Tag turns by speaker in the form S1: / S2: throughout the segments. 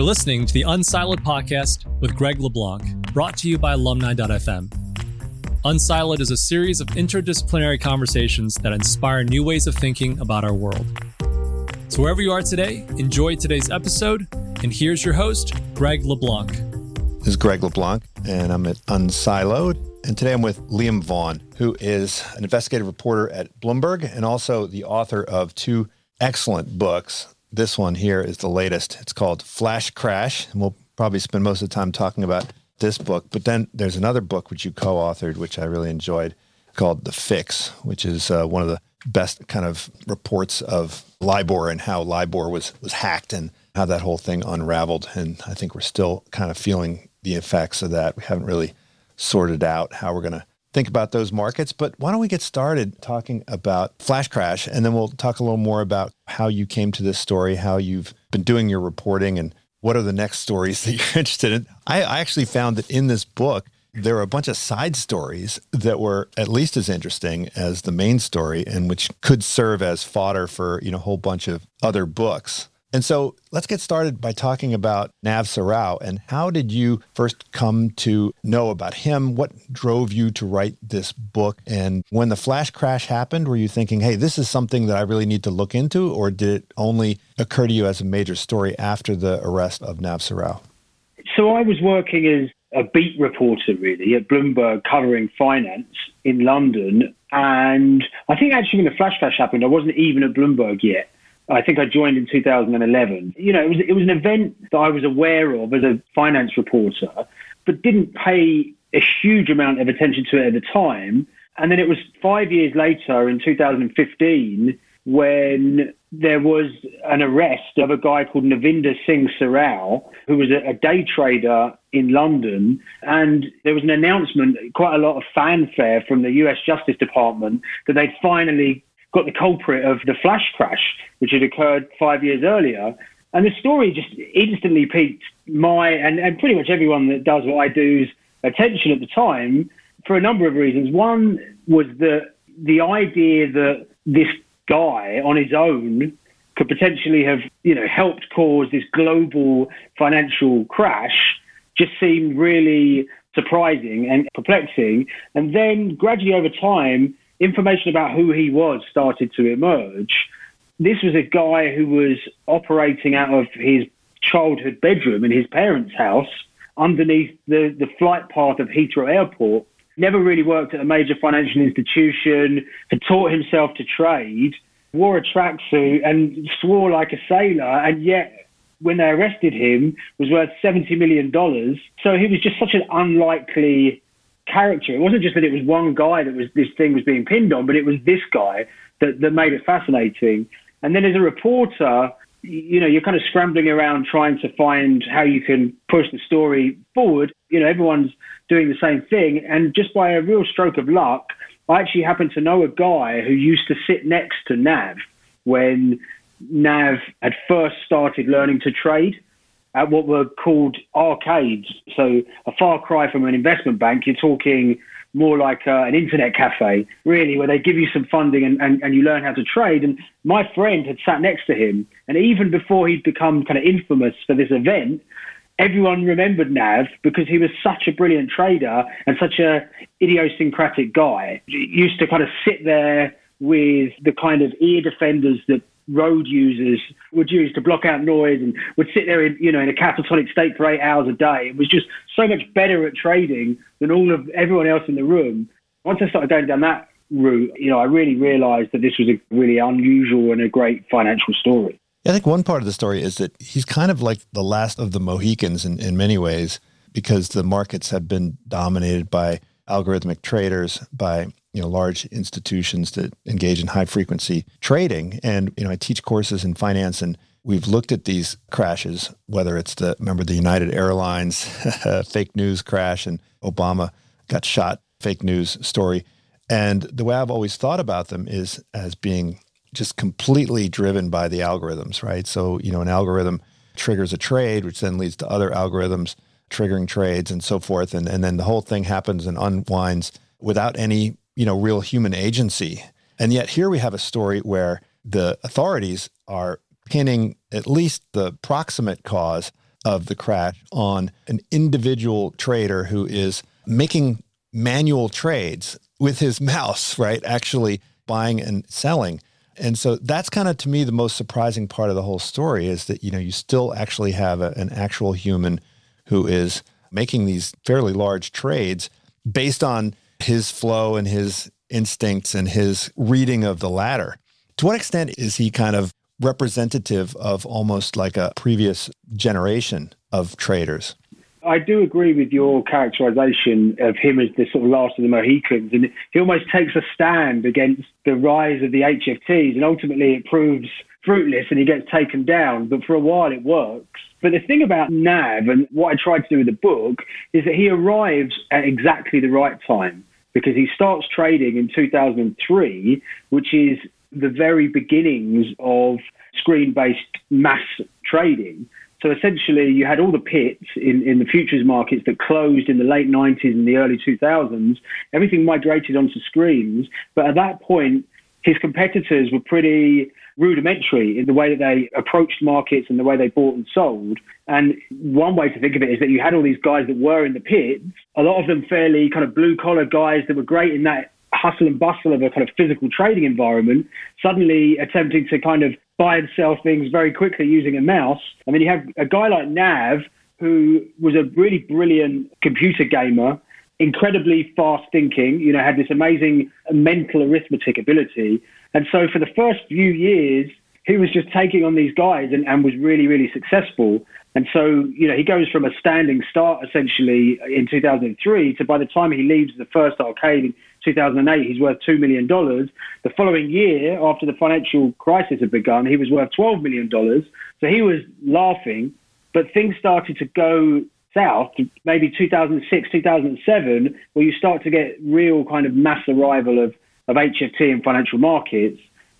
S1: You're listening to the Unsiloed podcast with Greg LeBlanc, brought to you by alumni.fm. Unsiloed is a series of interdisciplinary conversations that inspire new ways of thinking about our world. So, wherever you are today, enjoy today's episode. And here's your host, Greg LeBlanc.
S2: This is Greg LeBlanc, and I'm at Unsiloed. And today I'm with Liam Vaughan, who is an investigative reporter at Bloomberg and also the author of two excellent books this one here is the latest. It's called Flash Crash, and we'll probably spend most of the time talking about this book. But then there's another book which you co authored, which I really enjoyed, called The Fix, which is uh, one of the best kind of reports of LIBOR and how LIBOR was, was hacked and how that whole thing unraveled. And I think we're still kind of feeling the effects of that. We haven't really sorted out how we're going to think about those markets. But why don't we get started talking about Flash Crash, and then we'll talk a little more about how you came to this story, how you've been doing your reporting, and what are the next stories that you're interested in. I, I actually found that in this book, there were a bunch of side stories that were at least as interesting as the main story and which could serve as fodder for you know a whole bunch of other books and so let's get started by talking about Nav Sarao and how did you first come to know about him? What drove you to write this book? And when the flash crash happened, were you thinking, hey, this is something that I really need to look into? Or did it only occur to you as a major story after the arrest of Nav Sarao?
S3: So I was working as a beat reporter, really, at Bloomberg covering finance in London. And I think actually when the flash crash happened, I wasn't even at Bloomberg yet. I think I joined in 2011. You know, it was it was an event that I was aware of as a finance reporter, but didn't pay a huge amount of attention to it at the time. And then it was five years later, in 2015, when there was an arrest of a guy called Navinder Singh Sarao, who was a, a, day trader in London. And there was an announcement, quite a lot of fanfare from the US Justice Department, that they'd finally got the culprit of the flash crash, which had occurred five years earlier. And the story just instantly piqued my and, and pretty much everyone that does what I do's attention at the time for a number of reasons. One was the the idea that this guy on his own could potentially have, you know, helped cause this global financial crash just seemed really surprising and perplexing. And then gradually over time, information about who he was started to emerge. This was a guy who was operating out of his childhood bedroom in his parents' house underneath the, the flight path of Heathrow Airport. Never really worked at a major financial institution, had taught himself to trade, wore a tracksuit and swore like a sailor, and yet when they arrested him was worth $70 million. So he was just such an unlikely character. It wasn't just that it was one guy that was this thing was being pinned on, but it was this guy that, that made it fascinating. And then as a reporter, you know, you're kind of scrambling around trying to find how you can push the story forward. You know, everyone's doing the same thing. And just by a real stroke of luck, I actually happen to know a guy who used to sit next to Nav when Nav had first started learning to trade at what were called arcades. So a far cry from an investment bank. You're talking more like uh, an internet cafe, really, where they give you some funding and, and, and you learn how to trade. And my friend had sat next to him. And even before he'd become kind of infamous for this event, everyone remembered Nav because he was such a brilliant trader and such a idiosyncratic guy. He used to kind of sit there with the kind of ear defenders that road users would use to block out noise and would sit there in, you know, in a catatonic state for eight hours a day. It was just so much better at trading than all of everyone else in the room. Once I started going down that route, you know, I really realized that this was a really unusual and a great financial story.
S2: I think one part of the story is that he's kind of like the last of the Mohicans in, in many ways because the markets have been dominated by algorithmic traders, by you know large institutions that engage in high frequency trading. And you know I teach courses in finance and we've looked at these crashes whether it's the remember the United Airlines fake news crash and Obama got shot fake news story. And the way I've always thought about them is as being just completely driven by the algorithms right? So you know an algorithm triggers a trade which then leads to other algorithms triggering trades and so forth. And and then the whole thing happens and unwinds without any you know, real human agency. And yet here we have a story where the authorities are pinning at least the proximate cause of the crash on an individual trader who is making manual trades with his mouse, right? Actually buying and selling. And so that's kind of to me the most surprising part of the whole story is that you know you still actually have a, an actual human who is making these fairly large trades based on his flow and his instincts and his reading of the ladder. To what extent is he kind of representative of almost like a previous generation of traders?
S3: I do agree with your characterization of him as the sort of last of the Mohicans. And he almost takes a stand against the rise of the HFTs. And ultimately, it proves fruitless and he gets taken down. But for a while, it works. But the thing about Nav and what I tried to do with the book is that he arrives at exactly the right time because he starts trading in 2003, which is the very beginnings of screen based mass trading. So essentially, you had all the pits in, in the futures markets that closed in the late 90s and the early 2000s. Everything migrated onto screens. But at that point, his competitors were pretty rudimentary in the way that they approached markets and the way they bought and sold. And one way to think of it is that you had all these guys that were in the pits, a lot of them fairly kind of blue collar guys that were great in that hustle and bustle of a kind of physical trading environment, suddenly attempting to kind of buy and sell things very quickly using a mouse. And then you have a guy like Nav, who was a really brilliant computer gamer, incredibly fast thinking, you know, had this amazing mental arithmetic ability. And so for the first few years, he was just taking on these guys and, and was really, really successful. And so, you know, he goes from a standing start essentially in 2003 to by the time he leaves the first arcade in 2008, he's worth $2 million. The following year, after the financial crisis had begun, he was worth $12 million. So he was laughing, but things started to go south, maybe 2006, 2007, where you start to get real kind of mass arrival of, of HFT in financial markets.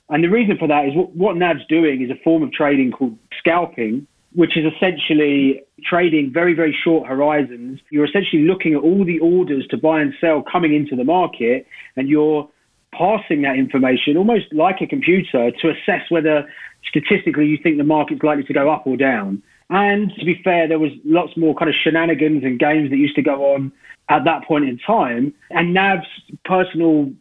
S3: And the reason for that is what, what NAV's doing is a form of trading called scalping, which is essentially trading very, very short horizons. You're essentially looking at all the orders to buy and sell coming into the market, and you're passing that information almost like a computer to assess whether statistically you think the market's likely to go up or down. And to be fair, there was lots more kind of shenanigans and games that used to go on at that point in time. And Nav's personal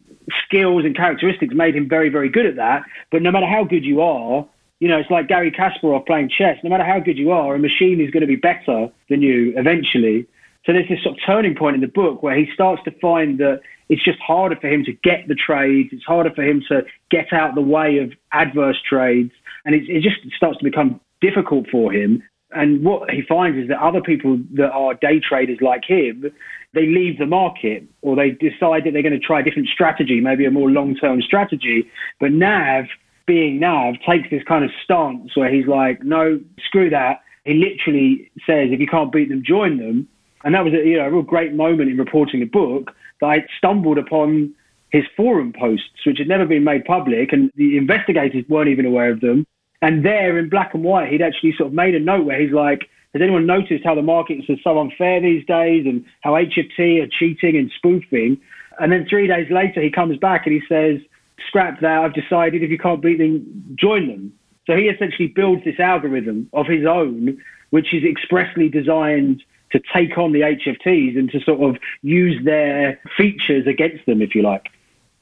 S3: skills and characteristics made him very, very good at that. But no matter how good you are, you know, it's like Gary Kasparov playing chess. No matter how good you are, a machine is going to be better than you eventually. So there's this sort of turning point in the book where he starts to find that it's just harder for him to get the trades. It's harder for him to get out the way of adverse trades. And it, it just starts to become difficult for him. And what he finds is that other people that are day traders like him, they leave the market or they decide that they're going to try a different strategy, maybe a more long term strategy. But Nav, being Nav, takes this kind of stance where he's like, no, screw that. He literally says, if you can't beat them, join them. And that was a, you know, a real great moment in reporting the book that I stumbled upon his forum posts, which had never been made public, and the investigators weren't even aware of them. And there in black and white, he'd actually sort of made a note where he's like, has anyone noticed how the markets are so unfair these days and how HFT are cheating and spoofing? And then three days later, he comes back and he says, scrap that. I've decided if you can't beat them, join them. So he essentially builds this algorithm of his own, which is expressly designed to take on the HFTs and to sort of use their features against them, if you like.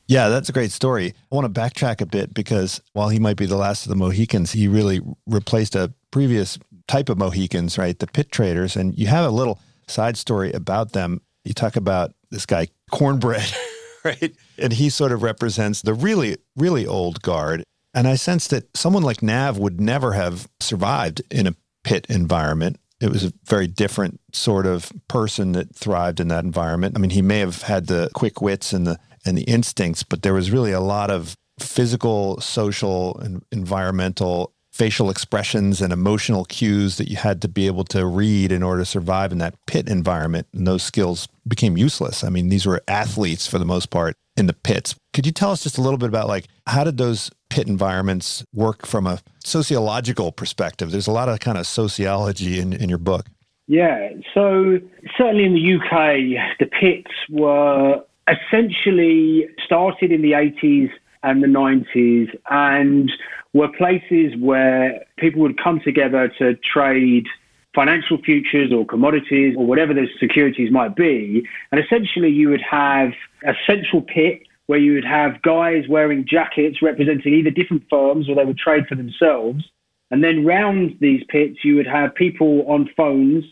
S2: Yeah, that's a great story. I want to backtrack a bit because while he might be the last of the Mohicans, he really replaced a previous type of Mohicans, right? The pit traders. And you have a little side story about them. You talk about this guy, Cornbread, right? And he sort of represents the really, really old guard. And I sense that someone like Nav would never have survived in a pit environment. It was a very different sort of person that thrived in that environment. I mean, he may have had the quick wits and the and the instincts, but there was really a lot of physical, social, and environmental facial expressions and emotional cues that you had to be able to read in order to survive in that pit environment. And those skills became useless. I mean, these were athletes for the most part in the pits. Could you tell us just a little bit about like how did those pit environments work from a sociological perspective? There's a lot of kind of sociology in, in your book.
S3: Yeah, so certainly in the UK, the pits were essentially started in the 80s and the 90s and were places where people would come together to trade financial futures or commodities or whatever those securities might be. And essentially, you would have a central pit where you would have guys wearing jackets representing either different firms or they would trade for themselves. And then round these pits, you would have people on phones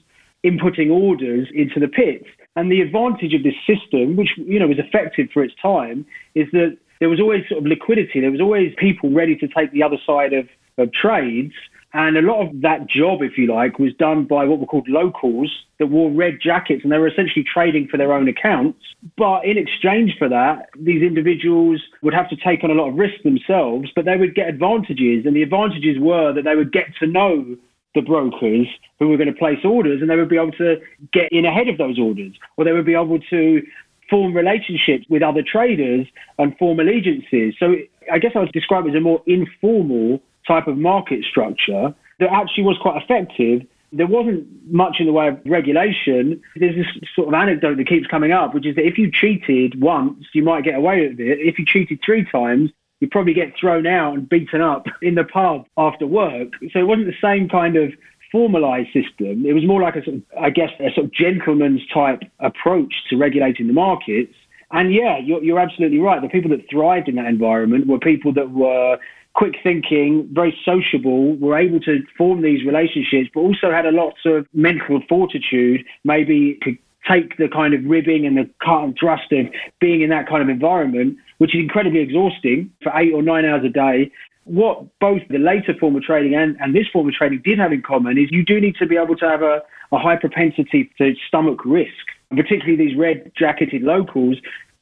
S3: inputting orders into the pits. And the advantage of this system, which you know was effective for its time, is that there was always sort of liquidity. There was always people ready to take the other side of, of trades. And a lot of that job, if you like, was done by what were called locals that wore red jackets and they were essentially trading for their own accounts. But in exchange for that, these individuals would have to take on a lot of risk themselves, but they would get advantages. And the advantages were that they would get to know the brokers who were going to place orders and they would be able to get in ahead of those orders or they would be able to form relationships with other traders and form allegiances. So I guess I would describe it as a more informal type of market structure that actually was quite effective. There wasn't much in the way of regulation. There's this sort of anecdote that keeps coming up, which is that if you cheated once, you might get away with it. If you cheated three times, you probably get thrown out and beaten up in the pub after work. So it wasn't the same kind of formalized system. It was more like a sort of, I guess, a sort of gentleman's type approach to regulating the markets. And yeah, you're, you're absolutely right. The people that thrived in that environment were people that were quick thinking, very sociable, were able to form these relationships, but also had a lot of mental fortitude, maybe could take the kind of ribbing and the cut and thrust of being in that kind of environment, which is incredibly exhausting for eight or nine hours a day. What both the later form of trading and, and this form of trading did have in common is you do need to be able to have a, a high propensity to stomach risk, particularly these red jacketed locals.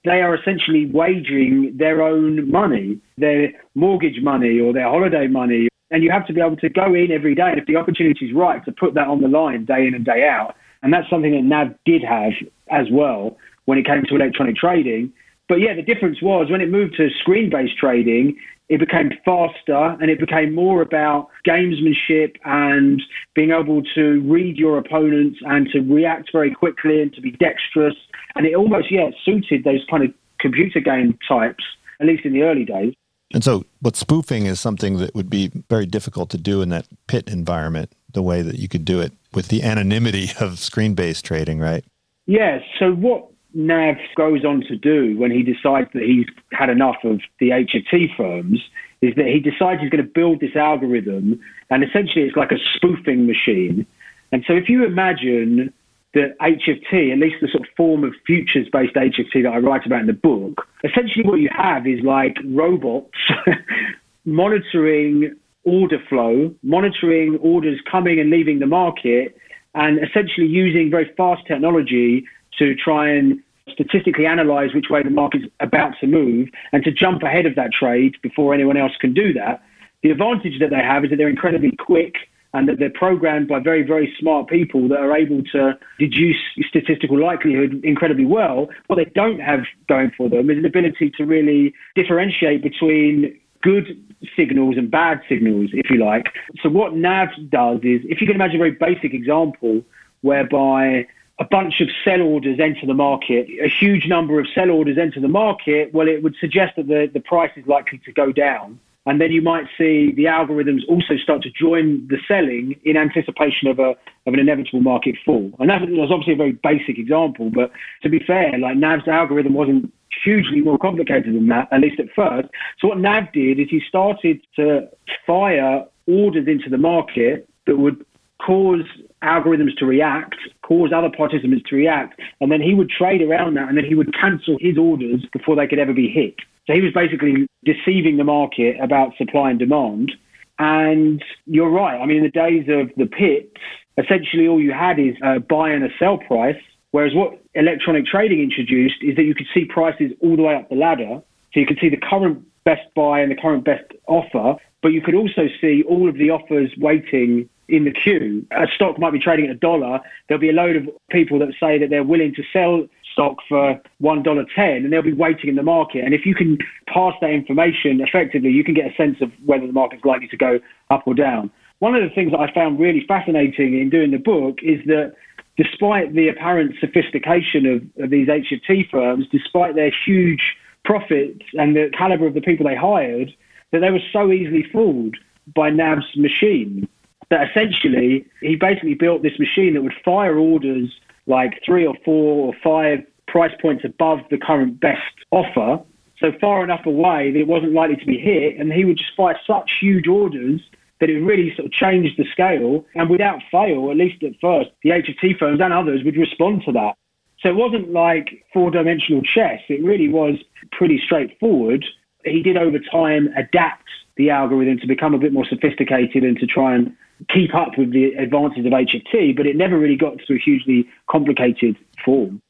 S3: They are essentially wagering their own money, their mortgage money or their holiday money. And you have to be able to go in every day. And if the opportunity is right to put that on the line day in and day out, and that's something that NAV did have as well when it came to electronic trading. But yeah, the difference was when it moved to screen based trading, it became faster and it became more about gamesmanship and being able to read your opponents and to react very quickly and to be dexterous. And it almost, yeah, suited those kind of computer game types, at least in the early days.
S2: And so, but spoofing is something that would be very difficult to do in that pit environment, the way that you could do it with the anonymity of screen based trading, right?
S3: Yes. So, what Nav goes on to do when he decides that he's had enough of the HFT firms is that he decides he's going to build this algorithm, and essentially it's like a spoofing machine. And so, if you imagine that HFT, at least the sort of form of futures based HFT that I write about in the book, essentially what you have is like robots monitoring order flow, monitoring orders coming and leaving the market, and essentially using very fast technology to try and statistically analyze which way the market's about to move and to jump ahead of that trade before anyone else can do that. The advantage that they have is that they're incredibly quick and that they're programmed by very, very smart people that are able to deduce statistical likelihood incredibly well. What they don't have going for them is an ability to really differentiate between good signals and bad signals, if you like. So what NAV does is, if you can imagine a very basic example whereby a bunch of sell orders enter the market, a huge number of sell orders enter the market, well, it would suggest that the, the price is likely to go down. And then you might see the algorithms also start to join the selling in anticipation of a of an inevitable market fall. And that was obviously a very basic example, but to be fair, like NAV's algorithm wasn't hugely more complicated than that, at least at first. So what NAV did is he started to fire orders into the market that would cause algorithms to react, cause other participants to react, and then he would trade around that and then he would cancel his orders before they could ever be hit. So he was basically deceiving the market about supply and demand. And you're right. I mean, in the days of the pits, essentially all you had is a buy and a sell price. Whereas what electronic trading introduced is that you could see prices all the way up the ladder. So you could see the current best buy and the current best offer, but you could also see all of the offers waiting in the queue. A stock might be trading at a dollar. There'll be a load of people that say that they're willing to sell stock for one dollar ten, and they'll be waiting in the market. And if you can pass that information effectively, you can get a sense of whether the market's likely to go up or down. One of the things that I found really fascinating in doing the book is that despite the apparent sophistication of, of these HFT firms, despite their huge profits and the caliber of the people they hired, that they were so easily fooled by Nav's machine. That essentially, he basically built this machine that would fire orders like three or four or five price points above the current best offer. So far enough away that it wasn't likely to be hit. And he would just fire such huge orders that it really sort of changed the scale. And without fail, at least at first, the HFT firms and others would respond to that. So it wasn't like four dimensional chess. It really was pretty straightforward. He did over time adapt the algorithm to become a bit more sophisticated and to try and keep up with the advances of HFT, but it never really got to a hugely complicated form.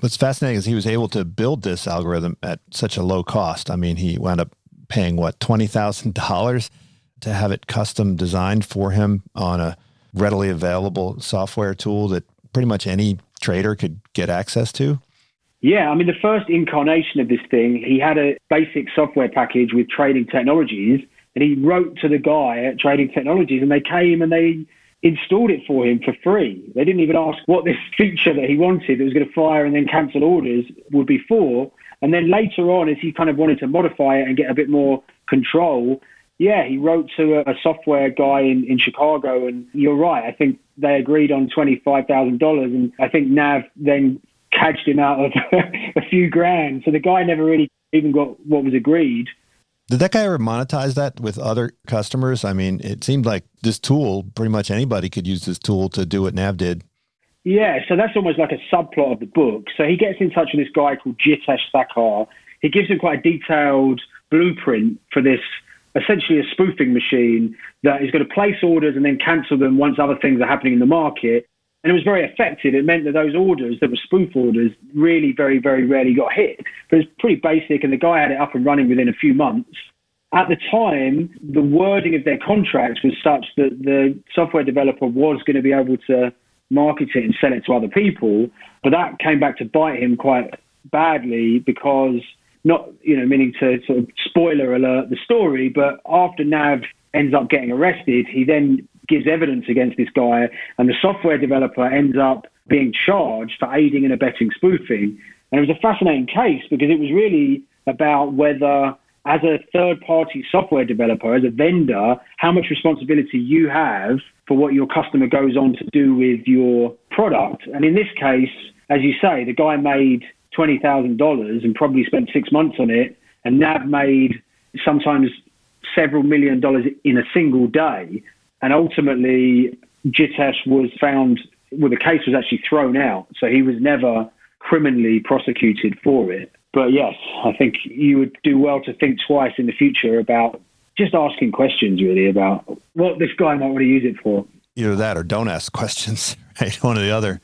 S2: What's fascinating is he was able to build this algorithm at such a low cost. I mean, he wound up paying what twenty thousand dollars to have it custom designed for him on a readily available software tool that pretty much any trader could get access to.
S3: Yeah, I mean, the first incarnation of this thing, he had a basic software package with trading technologies, and he wrote to the guy at Trading Technologies, and they came and they installed it for him for free. They didn't even ask what this feature that he wanted that was going to fire and then cancel orders would be for. And then later on, as he kind of wanted to modify it and get a bit more control, yeah, he wrote to a, a software guy in, in Chicago, and you're right. I think they agreed on $25,000, and I think Nav then cadged him out of a few grand. So the guy never really even got what was agreed.
S2: Did that guy ever monetize that with other customers? I mean, it seemed like this tool, pretty much anybody could use this tool to do what Nav did.
S3: Yeah, so that's almost like a subplot of the book. So he gets in touch with this guy called Jitesh Thakkar. He gives him quite a detailed blueprint for this, essentially a spoofing machine that is going to place orders and then cancel them once other things are happening in the market. And it was very effective. It meant that those orders that were spoof orders really very, very rarely got hit. But it's pretty basic, and the guy had it up and running within a few months. At the time, the wording of their contracts was such that the software developer was going to be able to market it and sell it to other people. But that came back to bite him quite badly because not, you know, meaning to sort of spoiler alert the story, but after Nav ends up getting arrested, he then gives evidence against this guy, and the software developer ends up being charged for aiding and abetting spoofing. And it was a fascinating case because it was really about whether, as a third party software developer, as a vendor, how much responsibility you have for what your customer goes on to do with your product. And in this case, as you say, the guy made $20,000 and probably spent six months on it, and Nav made sometimes several million dollars in a single day. And ultimately, Jitesh was found, well, the case was actually thrown out. So he was never criminally prosecuted for it. But yes, I think you would do well to think twice in the future about just asking questions, really, about what this guy might want to use it for.
S2: Either that or don't ask questions, right? One or the other.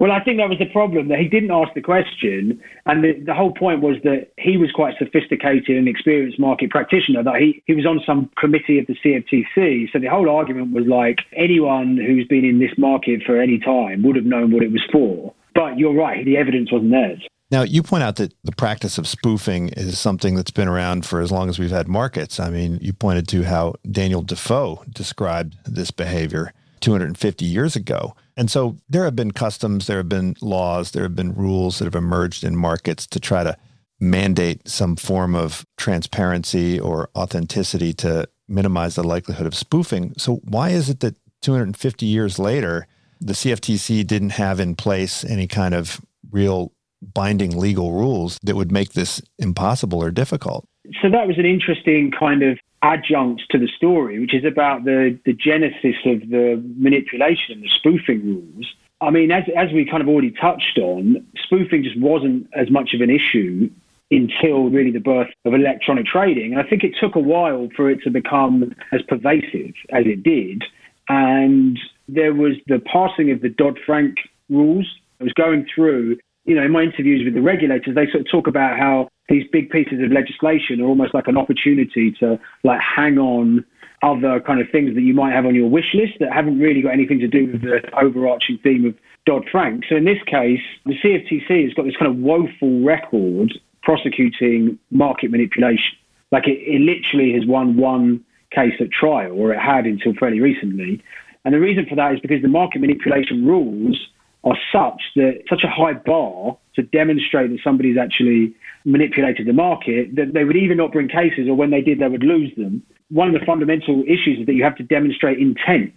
S3: Well, I think that was the problem that he didn't ask the question, and the, the whole point was that he was quite sophisticated and experienced market practitioner. That he he was on some committee of the CFTC, so the whole argument was like anyone who's been in this market for any time would have known what it was for. But you're right, the evidence wasn't there.
S2: Now, you point out that the practice of spoofing is something that's been around for as long as we've had markets. I mean, you pointed to how Daniel Defoe described this behavior 250 years ago. And so there have been customs, there have been laws, there have been rules that have emerged in markets to try to mandate some form of transparency or authenticity to minimize the likelihood of spoofing. So why is it that 250 years later, the CFTC didn't have in place any kind of real binding legal rules that would make this impossible or difficult?
S3: So that was an interesting kind of adjunct to the story, which is about the, the genesis of the manipulation and the spoofing rules. I mean, as, as we kind of already touched on, spoofing just wasn't as much of an issue until really the birth of electronic trading. And I think it took a while for it to become as pervasive as it did. And there was the passing of the Dodd Frank rules. I was going through, you know, in my interviews with the regulators, they sort of talk about how these big pieces of legislation are almost like an opportunity to like hang on other kind of things that you might have on your wish list that haven't really got anything to do with the overarching theme of Dodd Frank. So in this case, the CFTC has got this kind of woeful record prosecuting market manipulation. Like it, it literally has won one case at trial, or it had until fairly recently. And the reason for that is because the market manipulation rules are such that such a high bar to demonstrate that somebody's actually manipulated the market that they would either not bring cases or when they did they would lose them. One of the fundamental issues is that you have to demonstrate intent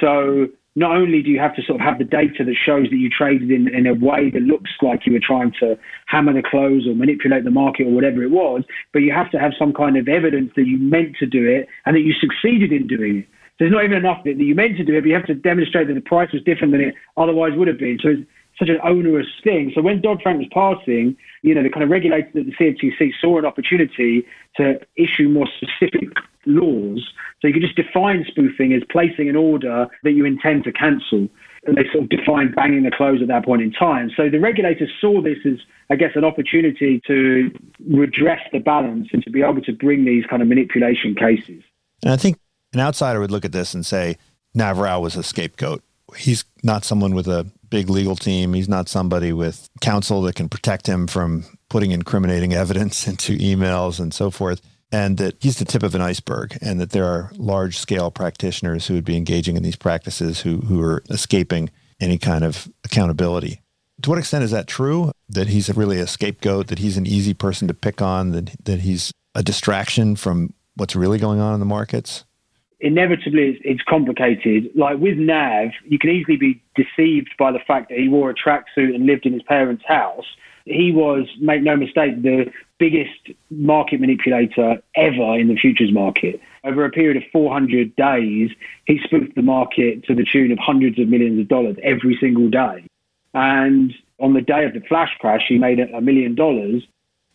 S3: so not only do you have to sort of have the data that shows that you traded in, in a way that looks like you were trying to hammer the close or manipulate the market or whatever it was, but you have to have some kind of evidence that you meant to do it and that you succeeded in doing it. It's not even enough that you meant to do it, but you have to demonstrate that the price was different than it otherwise would have been. So it's such an onerous thing. So when Dodd Frank was passing, you know, the kind of regulators at the CFTC saw an opportunity to issue more specific laws. So you could just define spoofing as placing an order that you intend to cancel. And they sort of defined banging the close at that point in time. So the regulators saw this as, I guess, an opportunity to redress the balance and to be able to bring these kind of manipulation cases.
S2: And I think an outsider would look at this and say, Nav Sarao was a scapegoat. He's not someone with a big legal team. He's not somebody with counsel that can protect him from putting incriminating evidence into emails and so forth and that he's the tip of an iceberg, and that there are large scale practitioners who would be engaging in these practices who, who are escaping any kind of accountability. To what extent is that true? That he's really a scapegoat, that he's an easy person to pick on, that, that he's a distraction from what's really going on in the markets?
S3: Inevitably, it's complicated. Like with Nav, you can easily be deceived by the fact that he wore a tracksuit and lived in his parents' house he was, make no mistake, the biggest market manipulator ever in the futures market. Over a period of 400 days, he spoofed the market to the tune of hundreds of millions of dollars every single day. And on the day of the flash crash, he made a million dollars.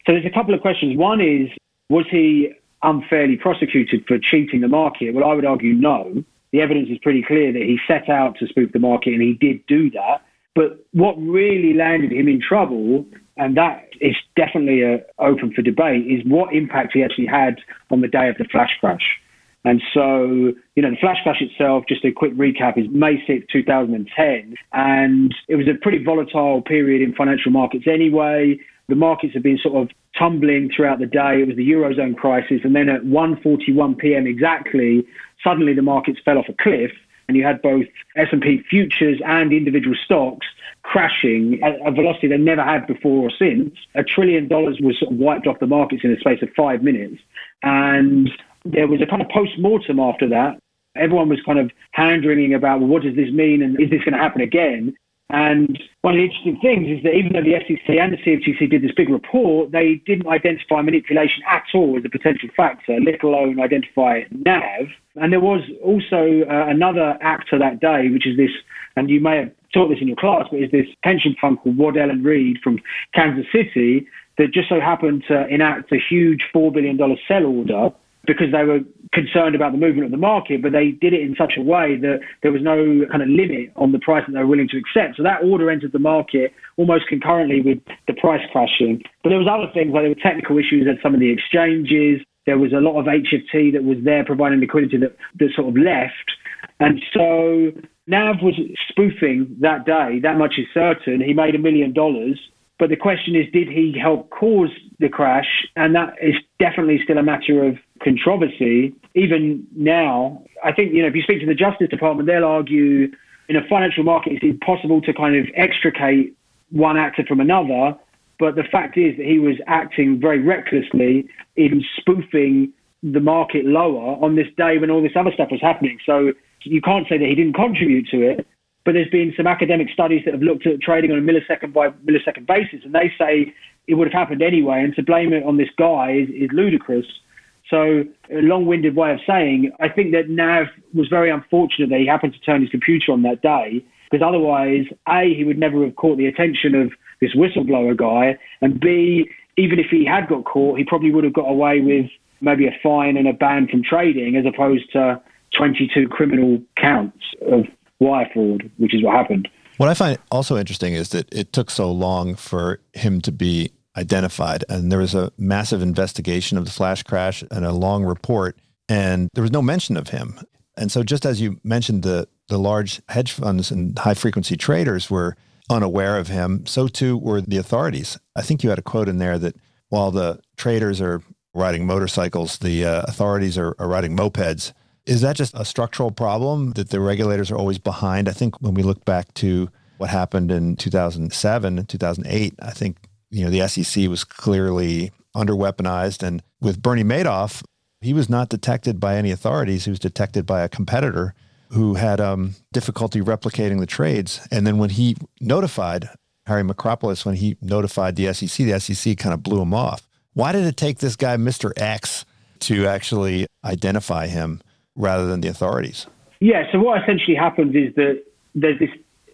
S3: So there's a couple of questions. One is, was he unfairly prosecuted for cheating the market? Well, I would argue no. The evidence is pretty clear that he set out to spoof the market and he did do that. But what really landed him in trouble, and that is definitely uh, open for debate, is what impact he actually had on the day of the flash crash. And so, you know, the flash crash itself, just a quick recap, is May 6, 2010. And it was a pretty volatile period in financial markets anyway. The markets have been sort of tumbling throughout the day. It was the Eurozone crisis. And then at 1.41 p.m. exactly, suddenly the markets fell off a cliff and you had both S&P futures and individual stocks crashing at a velocity they never had before or since. A trillion dollars was sort of wiped off the markets in the space of five minutes. And there was a kind of post-mortem after that. Everyone was kind of hand-wringing about, well, what does this mean? And is this going to happen again? And one of the interesting things is that even though the SEC and the CFTC did this big report, they didn't identify manipulation at all as a potential factor, let alone identify NAV. And there was also uh, another actor that day, which is this, and you may have taught this in your class, but is this pension fund called Waddell and Reed from Kansas City that just so happened to enact a huge $4 billion sell order because they were concerned about the movement of the market, but they did it in such a way that there was no kind of limit on the price that they were willing to accept. So that order entered the market almost concurrently with the price crashing. But there was other things like there were technical issues at some of the exchanges. There was a lot of HFT that was there providing liquidity that, that sort of left. And so Nav was spoofing that day. That much is certain. He made a million dollars but the question is, did he help cause the crash? And that is definitely still a matter of controversy. Even now, I think, you know, if you speak to the Justice Department, they'll argue in a financial market, it's impossible to kind of extricate one actor from another. But the fact is that he was acting very recklessly in spoofing the market lower on this day when all this other stuff was happening. So you can't say that he didn't contribute to it. But there's been some academic studies that have looked at trading on a millisecond by millisecond basis, and they say it would have happened anyway. And to blame it on this guy is, is ludicrous. So, a long winded way of saying, I think that Nav was very unfortunate that he happened to turn his computer on that day, because otherwise, A, he would never have caught the attention of this whistleblower guy, and B, even if he had got caught, he probably would have got away with maybe a fine and a ban from trading as opposed to 22 criminal counts of wire fraud, which is what happened.
S2: What I find also interesting is that it took so long for him to be identified. And there was a massive investigation of the flash crash and a long report, and there was no mention of him. And so, just as you mentioned, the, the large hedge funds and high frequency traders were unaware of him, so too were the authorities. I think you had a quote in there that while the traders are riding motorcycles, the uh, authorities are, are riding mopeds. Is that just a structural problem that the regulators are always behind? I think when we look back to what happened in 2007 and 2008, I think you know the SEC was clearly underweaponized and with Bernie Madoff, he was not detected by any authorities, he was detected by a competitor who had um, difficulty replicating the trades. And then when he notified Harry Markopolos, when he notified the SEC, the SEC kind of blew him off. Why did it take this guy, Mr. X, to actually identify him rather than the authorities?
S3: Yeah, so what essentially happens is that there's this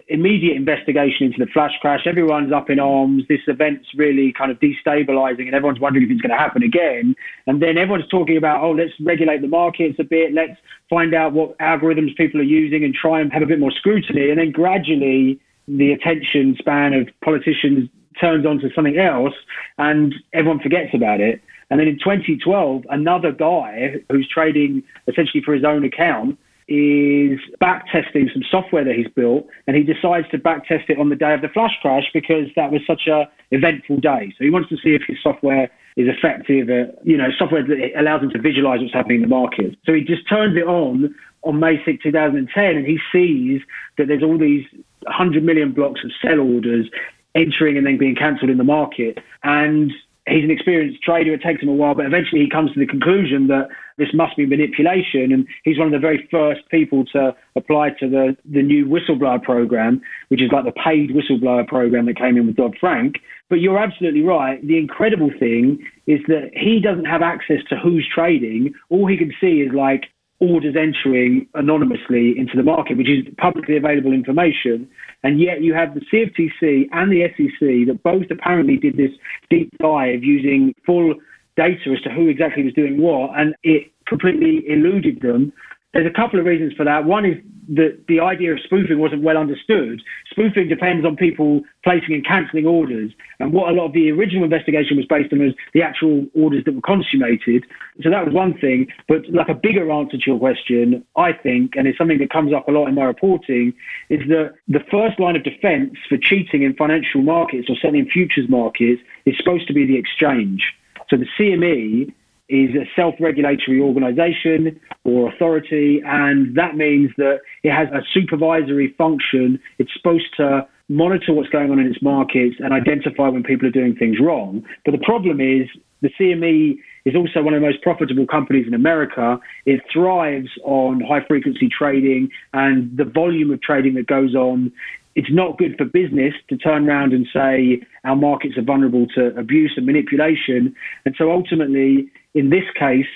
S3: immediate investigation into the flash crash. Everyone's up in arms. This event's really kind of destabilizing, and everyone's wondering if it's going to happen again. And then everyone's talking about, oh, let's regulate the markets a bit. Let's find out what algorithms people are using and try and have a bit more scrutiny. And then gradually, the attention span of politicians turns onto something else, and everyone forgets about it. And then in 2012, another guy who's trading essentially for his own account is backtesting some software that he's built, and he decides to backtest it on the day of the flash crash because that was such a eventful day. So he wants to see if his software is effective, at, you know, software that allows him to visualize what's happening in the market. So he just turns it on on May 6, 2010, and he sees that there's all these 100 million blocks of sell orders entering and then being cancelled in the market. And he's an experienced trader. It takes him a while, but eventually he comes to the conclusion that this must be manipulation. And he's one of the very first people to apply to the, the new whistleblower program, which is like the paid whistleblower program that came in with Dodd Frank. But you're absolutely right. The incredible thing is that he doesn't have access to who's trading. All he can see is like orders entering anonymously into the market, which is publicly available information. And yet you have the CFTC and the SEC that both apparently did this deep dive using full data as to who exactly was doing what, and it completely eluded them. There's a couple of reasons for that. One is that the idea of spoofing wasn't well understood. Spoofing depends on people placing and cancelling orders. And what a lot of the original investigation was based on was the actual orders that were consummated. So that was one thing. But like a bigger answer to your question, I think, and it's something that comes up a lot in my reporting, is that the first line of defense for cheating in financial markets or certainly in futures markets is supposed to be the exchange. So the CME is a self-regulatory organization or authority, and that means that it has a supervisory function. It's supposed to monitor what's going on in its markets and identify when people are doing things wrong. But the problem is the CME is also one of the most profitable companies in America. It thrives on high frequency trading and the volume of trading that goes on it's not good for business to turn around and say our markets are vulnerable to abuse and manipulation. And so ultimately, in this case,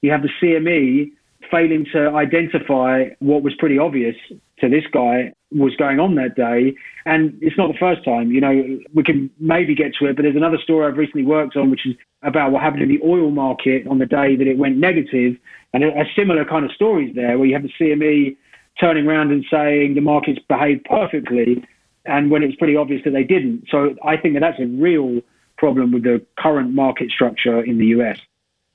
S3: you have the CME failing to identify what was pretty obvious to this guy was going on that day. And it's not the first time. You know, we can maybe get to it, but there's another story I've recently worked on, which is about what happened in the oil market on the day that it went negative. And a, similar kind of stories there, where you have the CME turning around and saying the markets behaved perfectly, and when it's pretty obvious that they didn't. So I think that that's a real problem with the current market structure in the US.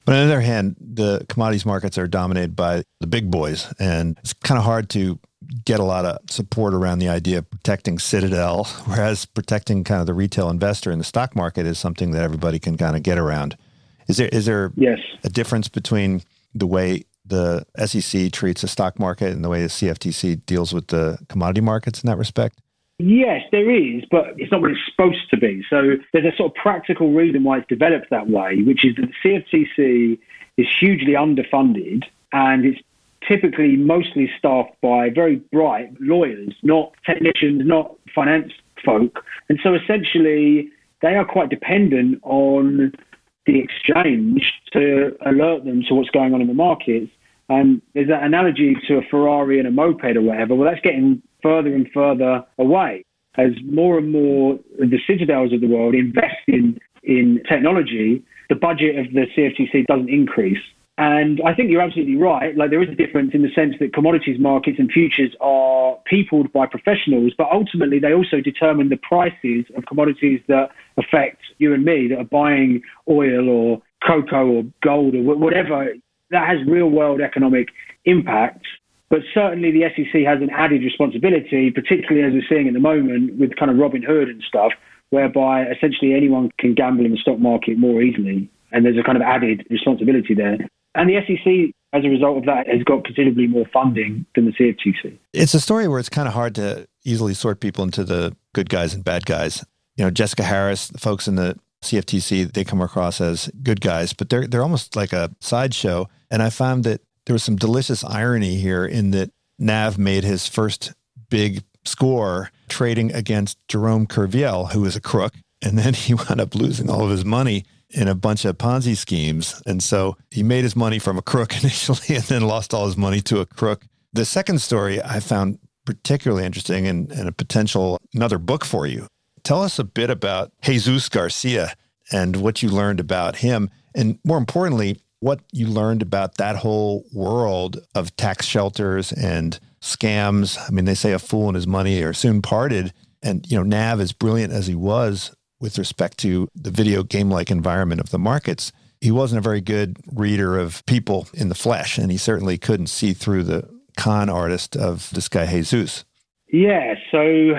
S2: But on the other hand, the commodities markets are dominated by the big boys, and it's kind of hard to get a lot of support around the idea of protecting Citadel, whereas protecting kind of the retail investor in the stock market is something that everybody can kind of get around. Is there is there
S3: yes.
S2: a difference between the way the SEC treats the stock market and the way the CFTC deals with the commodity markets in that respect?
S3: Yes, there is, but it's not what it's supposed to be. So there's a sort of practical reason why it's developed that way, which is that the CFTC is hugely underfunded and it's typically mostly staffed by very bright lawyers, not technicians, not finance folk. And so essentially, they are quite dependent on the exchange to alert them to what's going on in the markets. And there's that analogy to a Ferrari and a moped or whatever. Well, that's getting further and further away as more and more the citadels of the world invest in, in technology. The budget of the CFTC doesn't increase. And I think you're absolutely right. Like there is a difference in the sense that commodities markets and futures are peopled by professionals, but ultimately they also determine the prices of commodities that affect you and me that are buying oil or cocoa or gold or whatever that has real world economic impact. But certainly the SEC has an added responsibility, particularly as we're seeing at the moment with kind of Robinhood and stuff, whereby essentially anyone can gamble in the stock market more easily. And there's a kind of added responsibility there. And the SEC, as a result of that, has got considerably more funding than the CFTC.
S2: It's a story where it's kind of hard to easily sort people into the good guys and bad guys. You know, Jessica Harris, the folks in the CFTC, they come across as good guys, but they're they're almost like a sideshow. And I found that there was some delicious irony here in that Nav made his first big score trading against Jerome Kerviel, who was a crook. And then he wound up losing all of his money in a bunch of Ponzi schemes. And so he made his money from a crook initially and then lost all his money to a crook. The second story I found particularly interesting and, and a potential another book for you. Tell us a bit about Jesus Garcia and what you learned about him. And more importantly, what you learned about that whole world of tax shelters and scams. I mean, they say a fool and his money are soon parted. And, you know, Nav, as brilliant as he was with respect to the video game like environment of the markets, he wasn't a very good reader of people in the flesh. And he certainly couldn't see through the con artist of this guy, Jesus.
S3: Yeah. So,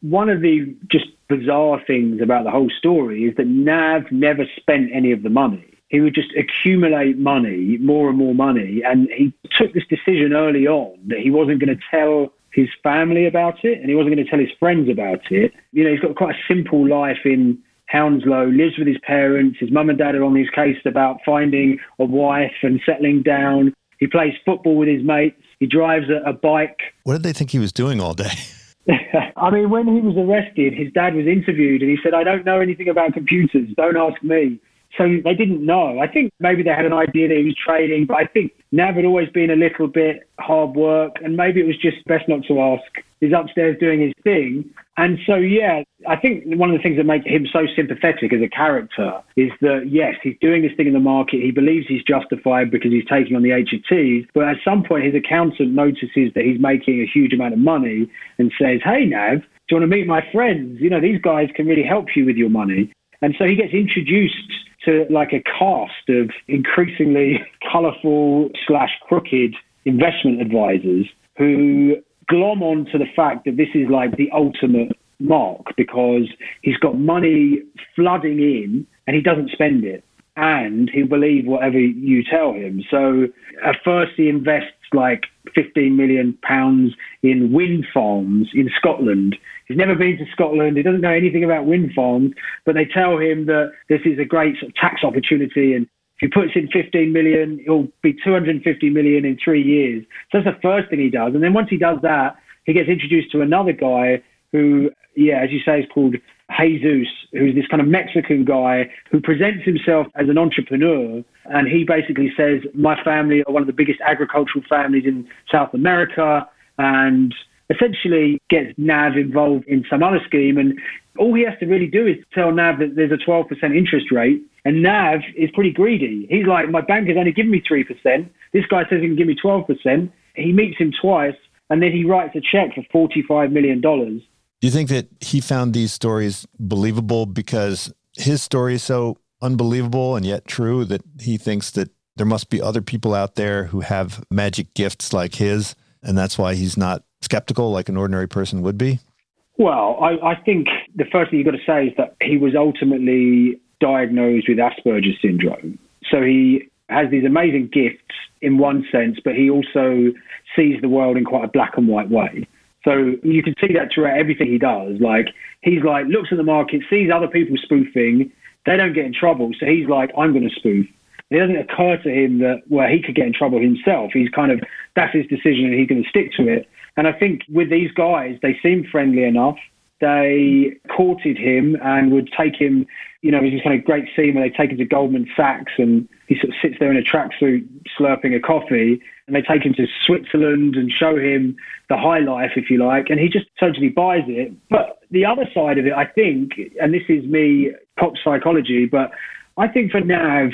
S3: one of the just bizarre things about the whole story is that Nav never spent any of the money he would just accumulate money, more and more money. And he took this decision early on that he wasn't going to tell his family about it and he wasn't going to tell his friends about it. You know, he's got quite a simple life in Hounslow, lives with his parents. His mum and dad are on his case about finding a wife and settling down. He plays football with his mates. He drives a, a bike.
S2: What did they think he was doing all day?
S3: I mean, when he was arrested, his dad was interviewed and he said, I don't know anything about computers. Don't ask me. So they didn't know. I think maybe they had an idea that he was trading, but I think Nav had always been a little bit hard work, and maybe it was just best not to ask. He's upstairs doing his thing. And so, yeah, I think one of the things that make him so sympathetic as a character is that, yes, he's doing this thing in the market. He believes he's justified because he's taking on the HFTs. But at some point, his accountant notices that he's making a huge amount of money and says, Hey, Nav, do you want to meet my friends? You know, these guys can really help you with your money. And so he gets introduced to like a cast of increasingly colourful slash crooked investment advisors who glom on to the fact that this is like the ultimate mark because he's got money flooding in and he doesn't spend it and he'll believe whatever you tell him. So at first he invests like 15 million pounds in wind farms in Scotland He's never been to Scotland. He doesn't know anything about wind farms, but they tell him that this is a great sort of tax opportunity. And if he puts in 15 million, it'll be 250 million in three years. So that's the first thing he does. And then once he does that, he gets introduced to another guy who, yeah, as you say, is called Jesus, who's this kind of Mexican guy who presents himself as an entrepreneur. And he basically says, My family are one of the biggest agricultural families in South America. And essentially gets Nav involved in some other scheme. And all he has to really do is tell Nav that there's a 12% interest rate. And Nav is pretty greedy. He's like, my bank has only given me 3%. This guy says he can give me 12%. He meets him twice and then he writes a check for $45 million. Do
S2: you think that he found these stories believable because his story is so unbelievable and yet true that he thinks that there must be other people out there who have magic gifts like his? And that's why he's not skeptical like an ordinary person would be?
S3: Well, I, I think the first thing you've got to say is that he was ultimately diagnosed with Asperger's syndrome. So he has these amazing gifts in one sense, but he also sees the world in quite a black and white way. So you can see that throughout everything he does. Like he's like looks at the market, sees other people spoofing, they don't get in trouble, so he's like, I'm going to spoof. It doesn't occur to him that well he could get in trouble himself. He's kind of that's his decision and he's going to stick to it. And I think with these guys, they seemed friendly enough. They courted him and would take him, you know, there's this kind of great scene where they take him to Goldman Sachs and he sort of sits there in a tracksuit slurping a coffee and they take him to Switzerland and show him the high life, if you like, and he just totally buys it. But the other side of it, I think, and this is me pop psychology, but I think for Nav,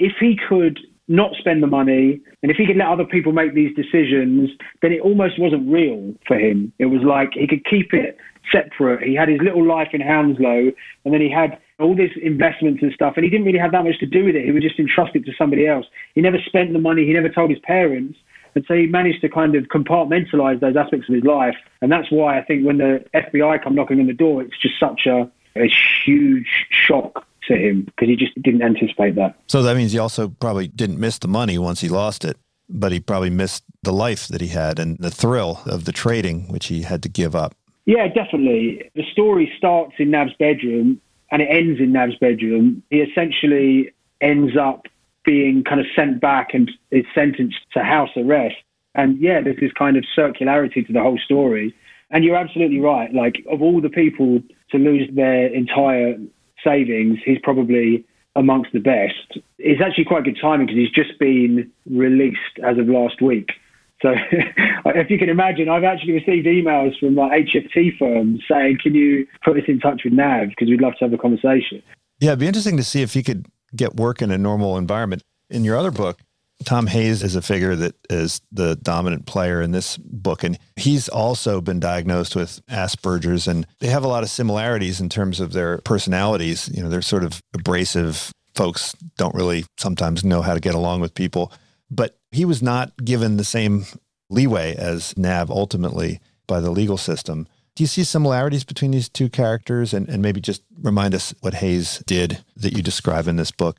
S3: if he could not spend the money, and if he could let other people make these decisions, then it almost wasn't real for him. It was like he could keep it separate. He had his little life in Hounslow, and then he had all these investments and stuff, and he didn't really have that much to do with it. He would just entrust it to somebody else. He never spent the money. He never told his parents. And so he managed to kind of compartmentalize those aspects of his life. And that's why I think when the FBI come knocking on the door, it's just such a, a huge shock to him because he just didn't anticipate that.
S2: So that means he also probably didn't miss the money once he lost it, but he probably missed the life that he had and the thrill of the trading, which he had to give up.
S3: Yeah, definitely. The story starts in Nav's bedroom and it ends in Nav's bedroom. He essentially ends up being kind of sent back and is sentenced to house arrest. And yeah, there's this kind of circularity to the whole story. And you're absolutely right. Like, of all the people to lose their entire savings, he's probably amongst the best. It's actually quite good timing because he's just been released as of last week. So, if you can imagine, I've actually received emails from my HFT firms saying, "Can you put us in touch with Nav because we'd love to have a conversation."
S2: Yeah, it'd be interesting to see if he could get work in a normal environment. In your other book, Tom Hayes is a figure that is the dominant player in this book, and he's also been diagnosed with Asperger's, and they have a lot of similarities in terms of their personalities. You know, they're sort of abrasive folks, don't really sometimes know how to get along with people, but he was not given the same leeway as Nav ultimately by the legal system. Do you see similarities between these two characters? And, and maybe just remind us what Hayes did that you describe in this book.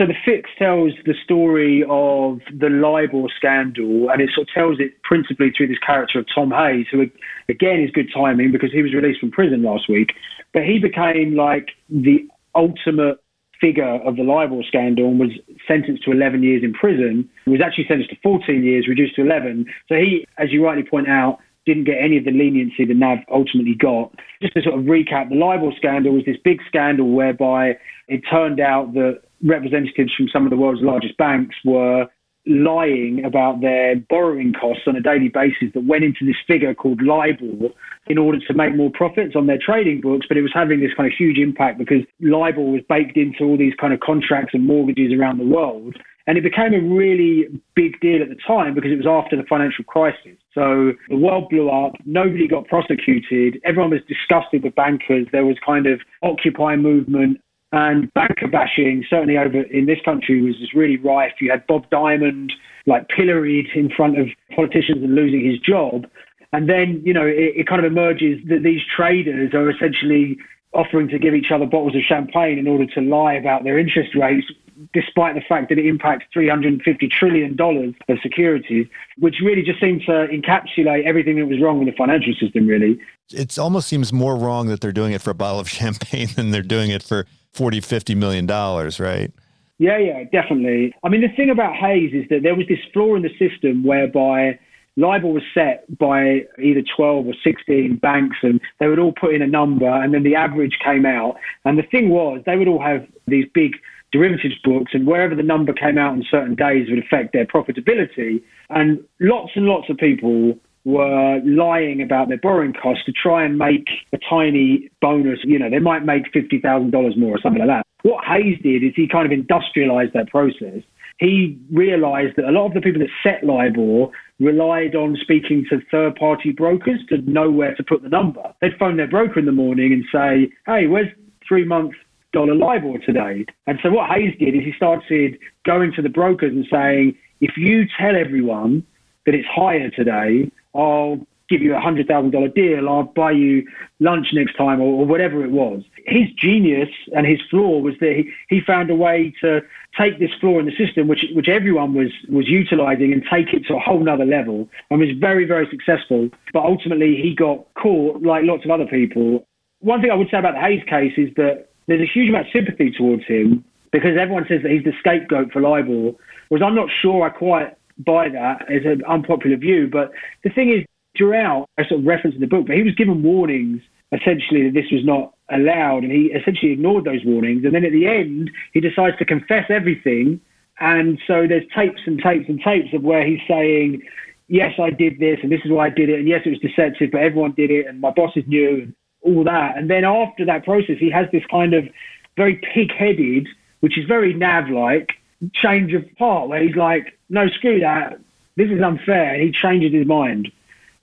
S3: So the fix tells the story of the LIBOR scandal, and it sort of tells it principally through this character of Tom Hayes, who again is good timing because he was released from prison last week. But he became like the ultimate figure of the LIBOR scandal and was sentenced to 11 years in prison. He was actually sentenced to 14 years, reduced to 11. So he, as you rightly point out, didn't get any of the leniency that Nav ultimately got. Just to sort of recap, the LIBOR scandal was this big scandal whereby it turned out that representatives from some of the world's largest banks were lying about their borrowing costs on a daily basis that went into this figure called LIBOR in order to make more profits on their trading books. But it was having this kind of huge impact because LIBOR was baked into all these kind of contracts and mortgages around the world. And it became a really big deal at the time because it was after the financial crisis. So the world blew up. Nobody got prosecuted. Everyone was disgusted with bankers. There was kind of Occupy movement and banker bashing, certainly over in this country, was just really rife. You had Bob Diamond like pilloried in front of politicians and losing his job. And then, you know, it, it kind of emerges that these traders are essentially offering to give each other bottles of champagne in order to lie about their interest rates, despite the fact that it impacts $350 trillion of securities, which really just seemed to encapsulate everything that was wrong with the financial system, really.
S2: It almost seems more wrong that they're doing it for a bottle of champagne than they're doing it for 40, 50 million dollars, right?
S3: Yeah, yeah, definitely. I mean, the thing about Hayes is that there was this flaw in the system whereby LIBOR was set by either 12 or 16 banks, and they would all put in a number, and then the average came out. And the thing was, they would all have these big derivatives books, and wherever the number came out on certain days would affect their profitability. And lots and lots of people were lying about their borrowing costs to try and make a tiny bonus. You know, they might make $50,000 more or something like that. What Hayes did is he kind of industrialized that process. He realized that a lot of the people that set LIBOR relied on speaking to third party brokers to know where to put the number. They'd phone their broker in the morning and say, hey, where's three month dollar LIBOR today? And so what Hayes did is he started going to the brokers and saying, if you tell everyone that it's higher today, I'll give you a hundred thousand dollar deal, I'll buy you lunch next time, or, or, whatever it was. His genius and his flaw was that he, he found a way to take this flaw in the system, which which everyone was was utilizing, and take it to a whole nother level, and was very very successful. But ultimately, he got caught like lots of other people. One thing I would say about the Hayes case is that there's a huge amount of sympathy towards him because everyone says that he's the scapegoat for LIBOR. Whereas I'm not sure I quite buy that as an unpopular view. But the thing is, throughout, I sort of reference in the book, but he was given warnings essentially that this was not allowed, and he essentially ignored those warnings. And then at the end, he decides to confess everything. And so there's tapes and tapes and tapes of where he's saying, yes, I did this, and this is why I did it, and yes, it was deceptive, but everyone did it, and my bosses knew, and all that. And then after that process, he has this kind of very pig-headed, which is very Nav-like, change of heart where he's like, no, screw that. This is unfair. And he changes his mind.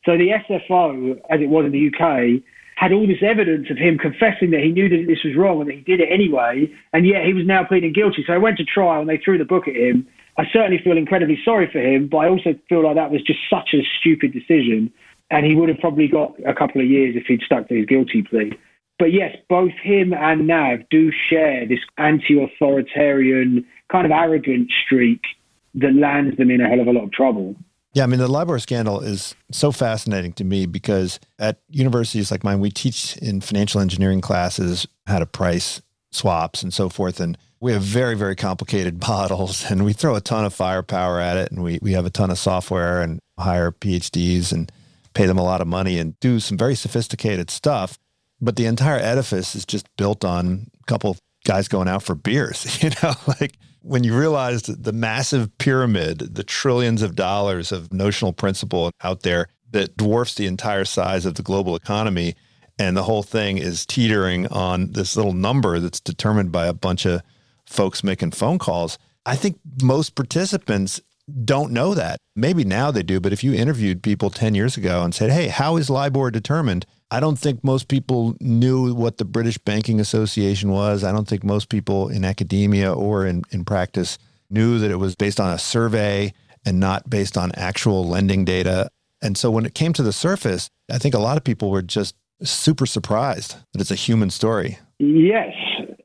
S3: So the SFO, as it was in the UK, had all this evidence of him confessing that he knew that this was wrong and that he did it anyway. And yet he was now pleading guilty. So I went to trial and they threw the book at him. I certainly feel incredibly sorry for him, but I also feel like that was just such a stupid decision. And he would have probably got a couple of years if he'd stuck to his guilty plea. But yes, both him and Nav do share this anti authoritarian kind of arrogant streak that lands them in a hell of a lot of trouble.
S2: Yeah, I mean, the LIBOR scandal is so fascinating to me because at universities like mine, we teach in financial engineering classes how to price swaps and so forth. And we have very, very complicated models and we throw a ton of firepower at it and we, we have a ton of software and hire PhDs and pay them a lot of money and do some very sophisticated stuff. But the entire edifice is just built on a couple of guys going out for beers. You know, like when you realize the massive pyramid, the trillions of dollars of notional principal out there that dwarfs the entire size of the global economy, and the whole thing is teetering on this little number that's determined by a bunch of folks making phone calls. I think most participants don't know that. Maybe now they do, but if you interviewed people 10 years ago and said, hey, how is LIBOR determined? I don't think most people knew what the British Banking Association was. I don't think most people in academia or in, in practice knew that it was based on a survey and not based on actual lending data. And so when it came to the surface, I think a lot of people were just super surprised that it's a human story.
S3: Yes.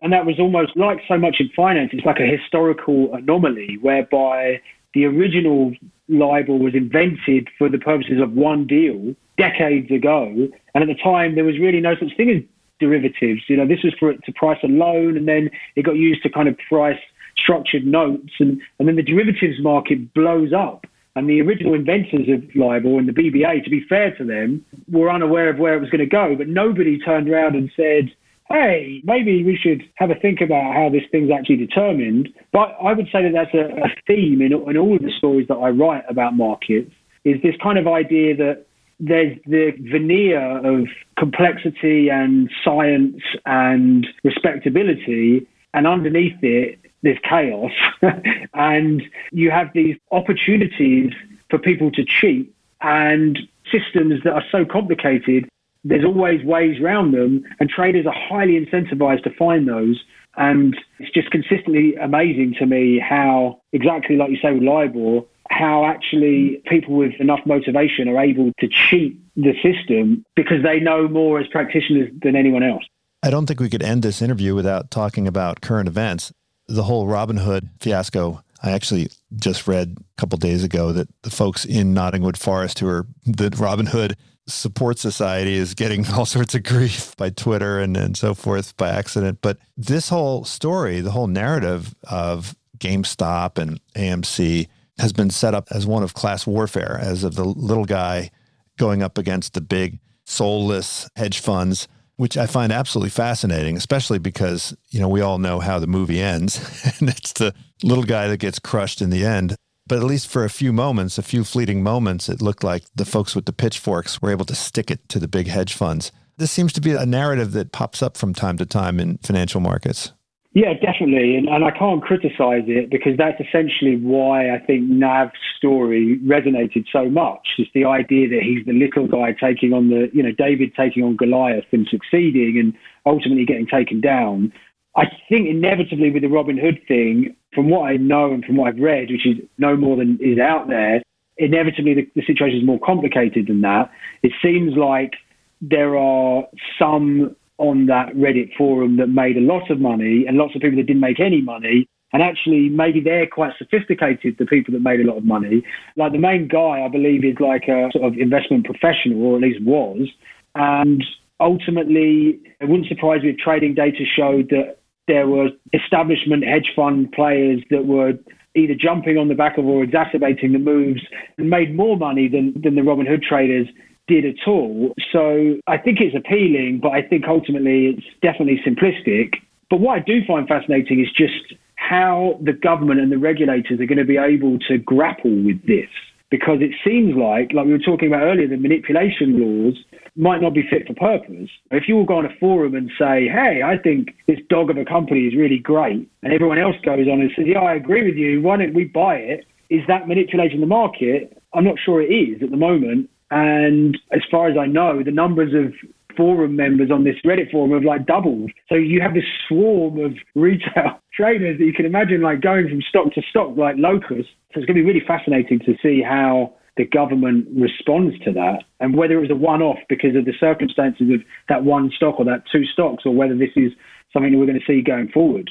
S3: And that was almost like so much in finance, it's like a historical anomaly whereby the original LIBOR was invented for the purposes of one deal decades ago. And at the time, there was really no such thing as derivatives. You know, this was for it to price a loan, and then it got used to kind of price structured notes. And, and then the derivatives market blows up. And the original inventors of LIBOR and the BBA, to be fair to them, were unaware of where it was going to go. But nobody turned around and said, hey, maybe we should have a think about how this thing's actually determined. But I would say that that's a, a theme in, in all of the stories that I write about markets is this kind of idea that there's the veneer of complexity and science and respectability, and underneath it, there's chaos. and you have these opportunities for people to cheat and systems that are so complicated there's always ways around them, and traders are highly incentivized to find those. And it's just consistently amazing to me how, exactly like you say with LIBOR, how actually people with enough motivation are able to cheat the system because they know more as practitioners than anyone else.
S2: I don't think we could end this interview without talking about current events. The whole Robinhood fiasco. I actually just read a couple days ago that the folks in Nottingwood Forest who are the Robinhood support society is getting all sorts of grief by Twitter and, and so forth by accident. But this whole story, the whole narrative of GameStop and AMC has been set up as one of class warfare, as of the little guy going up against the big soulless hedge funds, which I find absolutely fascinating, especially because, you know, we all know how the movie ends. and it's the little guy that gets crushed in the end. But at least for a few moments, a few fleeting moments, it looked like the folks with the pitchforks were able to stick it to the big hedge funds. This seems to be a narrative that pops up from time to time in financial markets.
S3: Yeah, definitely. And, and I can't criticize it because that's essentially why I think Nav's story resonated so much. It's the idea that he's the little guy taking on the, you know, David taking on Goliath and succeeding and ultimately getting taken down. I think inevitably with the Robinhood thing, from what I know and from what I've read, which is no more than is out there, inevitably the, the situation is more complicated than that. It seems like there are some on that Reddit forum that made a lot of money and lots of people that didn't make any money. And actually, maybe they're quite sophisticated, the people that made a lot of money. Like the main guy, I believe, is like a sort of investment professional, or at least was. And ultimately, it wouldn't surprise me if trading data showed that there were establishment hedge fund players that were either jumping on the back of or exacerbating the moves and made more money than, than the Robinhood traders did at all. So I think it's appealing, but I think ultimately it's definitely simplistic. But what I do find fascinating is just how the government and the regulators are going to be able to grapple with this. Because it seems like, like we were talking about earlier, the manipulation laws might not be fit for purpose. If you all go on a forum and say, hey, I think this dog of a company is really great, and everyone else goes on and says, yeah, I agree with you, why don't we buy it? Is that manipulating the market? I'm not sure it is at the moment. And as far as I know, the numbers of forum members on this Reddit forum have like doubled. So you have this swarm of retail traders that you can imagine like going from stock to stock like locusts. So it's going to be really fascinating to see how the government responds to that and whether it was a one-off because of the circumstances of that one stock or that two stocks or whether this is something that we're going to see going forward.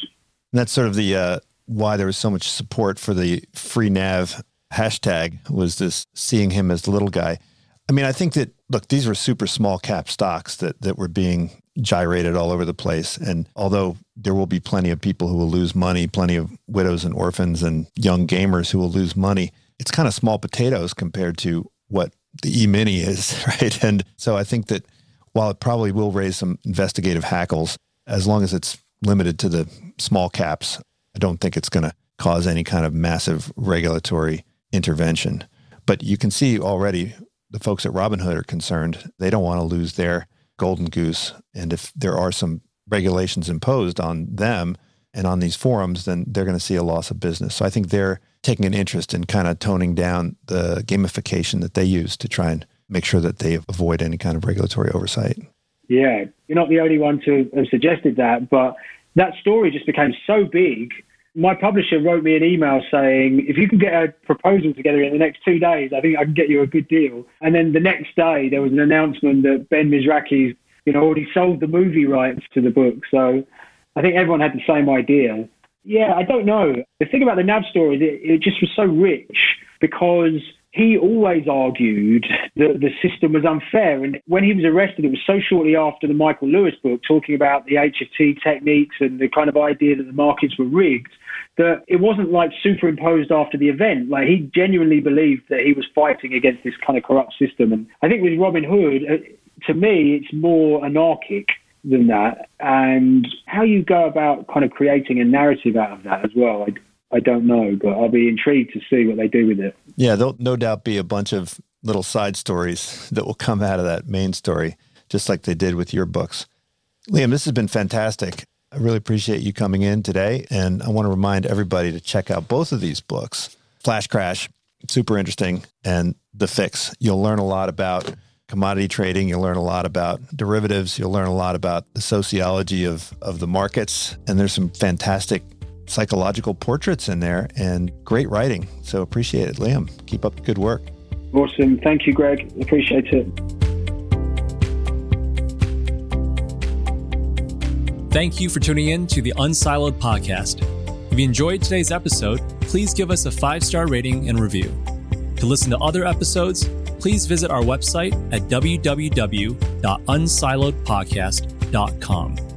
S2: And that's sort of the uh, why there was so much support for the free nav hashtag was this seeing him as the little guy. I mean, I think that look, these were super small cap stocks that that were being gyrated all over the place. And although there will be plenty of people who will lose money, plenty of widows and orphans and young gamers who will lose money, it's kind of small potatoes compared to what the E Mini is, right? And so I think that while it probably will raise some investigative hackles, as long as it's limited to the small caps, I don't think it's going to cause any kind of massive regulatory intervention. But you can see already the folks at Robinhood are concerned. They don't want to lose their golden goose. And if there are some regulations imposed on them and on these forums, then they're going to see a loss of business. So I think they're taking an interest in kind of toning down the gamification that they use to try and make sure that they avoid any kind of regulatory oversight.
S3: Yeah, you're not the only one to have suggested that, but that story just became so big. My publisher wrote me an email saying, if you can get a proposal together in the next two days, I think I can get you a good deal. And then the next day, there was an announcement that Ben Mezrich, you know, already sold the movie rights to the book. So I think everyone had the same idea. Yeah, I don't know. The thing about the Nav story, it, it just was so rich because he always argued that the system was unfair. And when he was arrested, it was so shortly after the Michael Lewis book, talking about the HFT techniques and the kind of idea that the markets were rigged, that it wasn't like superimposed after the event. Like he genuinely believed that he was fighting against this kind of corrupt system. And I think with Robinhood, uh, to me, it's more anarchic than that. And how you go about kind of creating a narrative out of that as well, I don't know, but I'll be intrigued to see what they do with it.
S2: Yeah, there'll no doubt be a bunch of little side stories that will come out of that main story, just like they did with your books. Liam, this has been fantastic. I really appreciate you coming in today. And I want to remind everybody to check out both of these books Flash Crash, super interesting, and The Fix. You'll learn a lot about commodity trading. You'll learn a lot about derivatives. You'll learn a lot about the sociology of, of the markets. And there's some fantastic psychological portraits in there and great writing. So appreciate it, Liam. Keep up the good work.
S3: Awesome. Thank you, Greg. Appreciate it.
S1: Thank you for tuning in to the Unsiloed podcast. If you enjoyed today's episode, please give us a five star rating and review. To listen to other episodes, please visit our website at www.unsiloedpodcast.com.